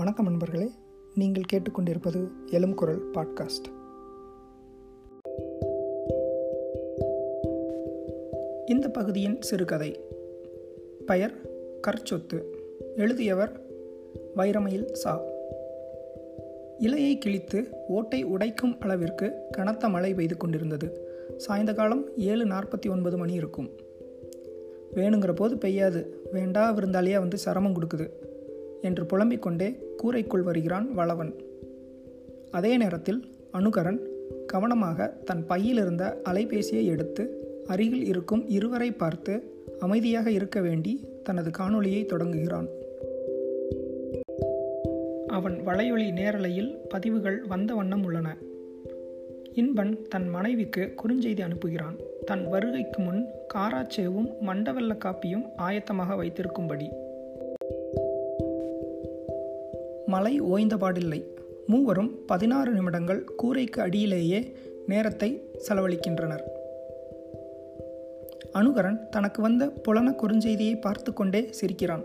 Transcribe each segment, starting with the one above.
வணக்கம் நண்பர்களே. நீங்கள் கேட்டுக்கொண்டிருப்பது எலும் குரல் பாட்காஸ்ட். இந்த பகுதியின் சிறுகதை பெயர் கற்சொத்து. எழுதியவர் வைரமயில் சா. இலையை கிழித்து ஓட்டை உடைக்கும் அளவிற்கு கனத்த மழை பெய்து கொண்டிருந்தது. சாயந்த காலம் ஏழு நாற்பத்தி ஒன்பது மணி இருக்கும். வேணுங்கிற போது பெய்யாது. வேண்டா விருந்தாளியாக வந்து சிரமம் கொடுக்குது. என்று புலம்பிக் கொண்டே கூரைக்குள் வருகிறான் வளவன். அதே நேரத்தில் அனுகரன் கவனமாக தன் பையிலிருந்த அலைபேசியை எடுத்து அருகில் இருக்கும் இருவரை பார்த்து அமைதியாக இருக்க வேண்டி தனது காணொளியை தொடங்குகிறான். அவன் வலையொலி நேரலையில் பதிவுகள் வந்த வண்ணம் உள்ளன. இன்பன் தன் மனைவிக்கு குறுஞ்செய்தி அனுப்புகிறான். தன் வருகைக்கு முன் காராச்சேவும் மண்டவெல்ல காப்பியும் ஆயத்தமாக வைத்திருக்கும்படி. மழை ஓய்ந்தபாடில்லை மூவரும் பதினாறு நிமிடங்கள் கூரைக்கு அடியிலேயே நேரத்தை செலவழிக்கின்றனர். அனுகரன் தனக்கு வந்த புலன குறுஞ்செய்தியை பார்த்து கொண்டே சிரிக்கிறான்.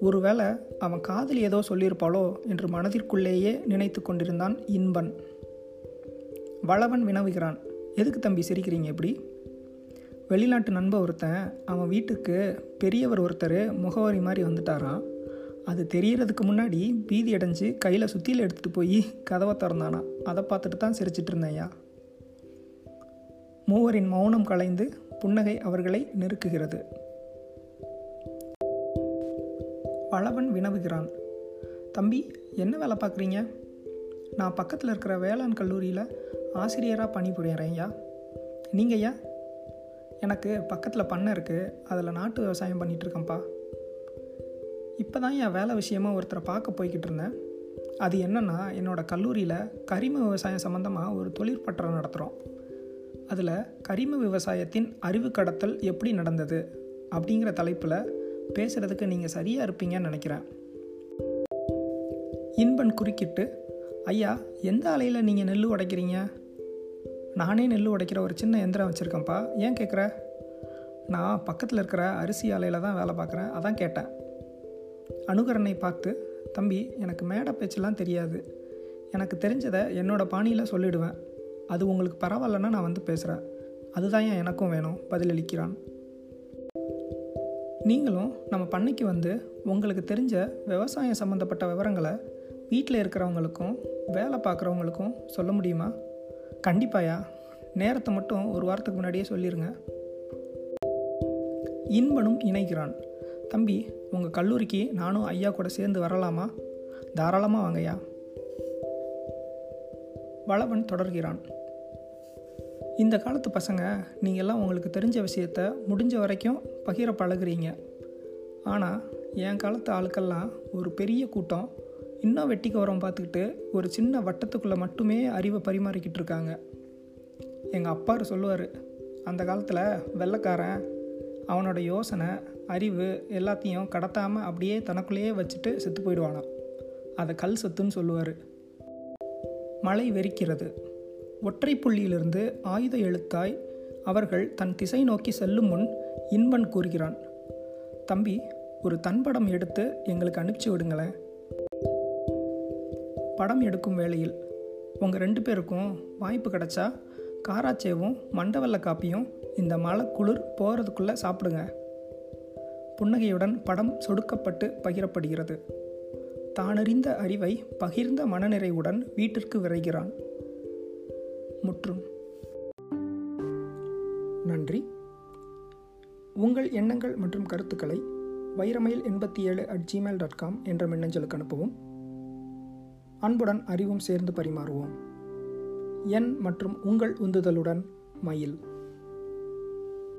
ஒருவேளை அவன் காதல் ஏதோ சொல்லியிருப்பாளோ என்று மனதிற்குள்ளேயே நினைத்து கொண்டிருந்தான் இன்பன். வளவன் வினவுகிறான் எதுக்கு தம்பி சிரிக்கிறீங்க எப்படி வெளிநாட்டு நண்பன் ஒருத்தன் அவன் வீட்டுக்கு பெரியவர் ஒருத்தர் முகவரி மாதிரி வந்துட்டாரான் அது தெரியறதுக்கு முன்னாடி பீதி அடைஞ்சு கையில் சுத்தியில் எடுத்துகிட்டு போய் கதவை திறந்தானா. அதை பார்த்துட்டு தான் சிரிச்சிட்டு இருந்தேன்யா மூவரின் மௌனம் கலைந்து புன்னகை அவர்களை நெருக்குகிறது. பழவன் வினவுகிறான். தம்பி என்ன வேலை பார்க்குறீங்க? நான் பக்கத்தில் இருக்கிற வேளாண் கல்லூரியில் ஆசிரியராக பணிபுரியறேன்யா நீங்கள் ஐயா? எனக்கு பக்கத்தில் பண்ணை இருக்குது அதில் நாட்டு விவசாயம் பண்ணிகிட்ருக்கேன்ப்பா இப்போ தான் என் வேலை விஷயமாக ஒருத்தரை பார்க்க போய்கிட்டு இருந்தேன். அது என்னென்னா என்னோடய கல்லூரியில் கரிம விவசாயம் சம்மந்தமாக ஒரு தொழிற்பற்றம் நடத்துகிறோம் அதில் கரிம விவசாயத்தின் அறிவு கடத்தல் எப்படி நடந்தது அப்படிங்கிற தலைப்பில் பேசுகிறதுக்கு நீங்கள் சரியாக இருப்பீங்கன்னு நினைக்கிறேன். இன்பன் குறுக்கிட்டு ஐயா எந்த அலையில் நீங்கள் நெல் உடைக்கிறீங்க? நானே நெல் உடைக்கிற ஒரு சின்ன எந்திரம் வச்சுருக்கேன்ப்பா. ஏன் கேட்குற நான் பக்கத்தில் இருக்கிற அரிசி ஆலையில் தான் வேலை பார்க்குறேன். அதான் கேட்டேன். அனுகரனை பார்த்து தம்பி எனக்கு மேடை பேச்செல்லாம் தெரியாது. எனக்கு தெரிஞ்சதை என்னோடய பாணியில் சொல்லிடுவேன். அது உங்களுக்கு பரவாயில்லன்னா நான் வந்து பேசுகிறேன் அதுதான் ஏன் எனக்கும் வேணும் பதிலளிக்கிறான். நீங்களும் நம்ம பண்ணைக்கு வந்து உங்களுக்கு தெரிஞ்ச விவசாயம் சம்மந்தப்பட்ட விவரங்களை வீட்டில் இருக்கிறவங்களுக்கும் வேலை பார்க்குறவங்களுக்கும் சொல்ல முடியுமா? கண்டிப்பாயா நேரத்தை மட்டும் ஒரு வாரத்துக்கு முன்னாடியே சொல்லிடுங்க இன்பனும் இணைகிறான். தம்பி உங்கள் கல்லூரிக்கு நானும் ஐயா கூட சேர்ந்து வரலாமா? தாராளமாக வாங்கய்யா. வளவன் தொடர்கிறான். இந்த காலத்து பசங்க நீங்கள்லாம் உங்களுக்கு தெரிஞ்ச விஷயத்த முடிஞ்ச வரைக்கும் பகிர பழகுறீங்க. ஆனால் என் காலத்து ஆளுக்கெல்லாம் ஒரு பெரிய கூட்டம். இன்னும் வெட்டி கவரம் பார்த்துக்கிட்டு ஒரு சின்ன வட்டத்துக்குள்ளே மட்டுமே அறிவை பரிமாறிக்கிட்டு இருக்காங்க. எங்கள் அப்பாரு சொல்லுவார் அந்த காலத்தில் வெள்ளைக்காரன் அவனோட யோசனை அறிவு எல்லாத்தையும் கடத்தாமல் அப்படியே தனக்குள்ளேயே வச்சுட்டு செத்து போயிடுவானாம். அதை கல் சத்துன்னு சொல்லுவார். மழை வெறிக்கிறது. ஒற்றை புள்ளியிலிருந்து ஆயுத எழுத்தாய் அவர்கள் தன் திசை நோக்கி செல்லும் முன் இன்பன் கூறுகிறான். தம்பி ஒரு தன்படம் எடுத்து எங்களுக்கு அனுப்பிச்சி விடுங்களேன். படம் எடுக்கும் வேளையில் உங்கள் ரெண்டு பேருக்கும் வாய்ப்பு கிடைச்சா காராச்சேவும் மண்டவல்ல காப்பியும் இந்த மழை குளிர் போகிறதுக்குள்ளே சாப்பிடுங்க. புன்னகையுடன் படம் சொடுக்கப்பட்டு பகிரப்படுகிறது. தானறிந்த அறிவை பகிர்ந்த மனநிறைவுடன் வீட்டிற்கு விரைகிறான். முற்றும். நன்றி. உங்கள் எண்ணங்கள் மற்றும் கருத்துக்களை வைரமயில் எண்பத்தி ஏழு அட் ஜிமெயில் டாட் காம் என்ற மின்னஞ்சலுக்கு அனுப்பவும். அன்புடன் அறிவும் சேர்ந்து பரிமாறுவோம். என் மற்றும் உங்கள் உந்துதலுடன் மயில்.